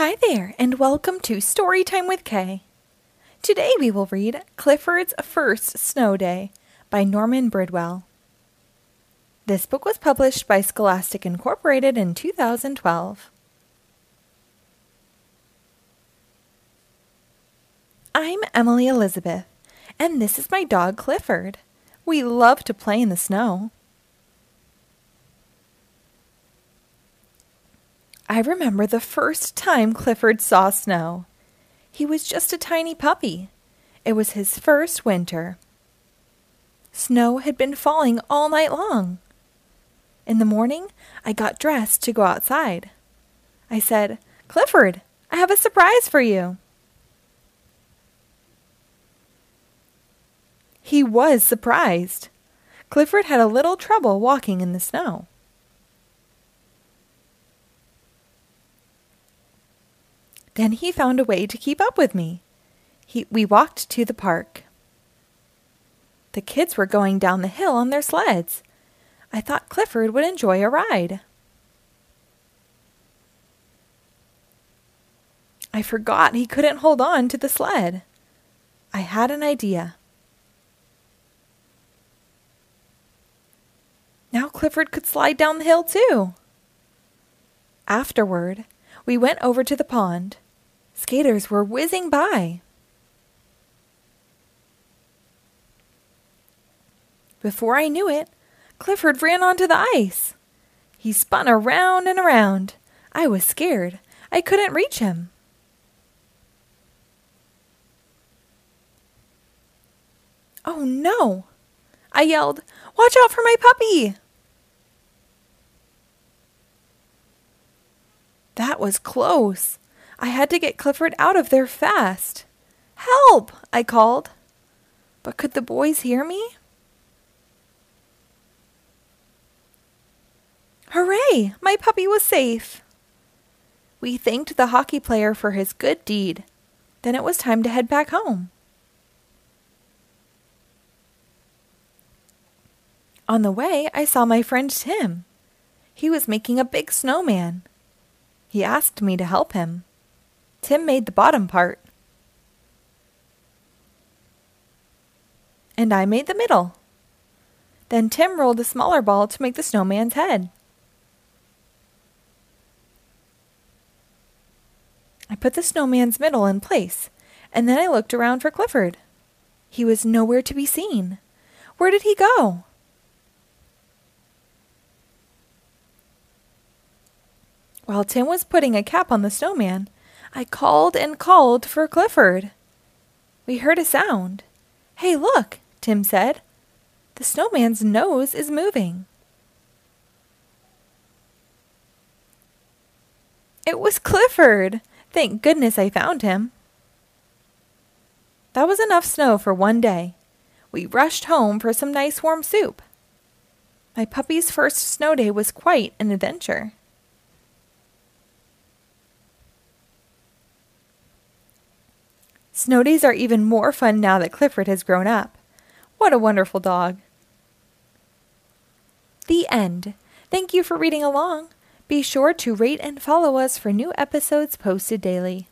Hi there, and welcome to Storytime with K. Today we will read Clifford's First Snow Day by Norman Bridwell. This book was published by Scholastic Incorporated in 2012. I'm Emily Elizabeth, and this is my dog Clifford. We love to play in the snow. I remember the first time Clifford saw snow. He was just a tiny puppy. It was his first winter. Snow had been falling all night long. In the morning, I got dressed to go outside. I said, Clifford, I have a surprise for you. He was surprised. Clifford had a little trouble walking in the snow. Then he found a way to keep up with me. He, we walked to the park. The kids were going down the hill on their sleds. I thought Clifford would enjoy a ride. I forgot he couldn't hold on to the sled. I had an idea. Now Clifford could slide down the hill too. Afterward, we went over to the pond. Skaters were whizzing by. Before I knew it, Clifford ran onto the ice. He spun around and around. I was scared. I couldn't reach him. Oh no! I yelled, Watch out for my puppy! That was close. I had to get Clifford out of there fast. Help! I called. But could the boys hear me? Hooray! My puppy was safe. We thanked the hockey player for his good deed. Then it was time to head back home. On the way, I saw my friend Tim. He was making a big snowman. He asked me to help him. Tim made the bottom part. And I made the middle. Then Tim rolled a smaller ball to make the snowman's head. I put the snowman's middle in place, and then I looked around for Clifford. He was nowhere to be seen. Where did he go? While Tim was putting a cap on the snowman, I called and called for Clifford. We heard a sound. Hey, look, Tim said. The snowman's nose is moving. It was Clifford. Thank goodness I found him. That was enough snow for one day. We rushed home for some nice warm soup. My puppy's first snow day was quite an adventure. Snow days are even more fun now that Clifford has grown up. What a wonderful dog. The end. Thank you for reading along. Be sure to rate and follow us for new episodes posted daily.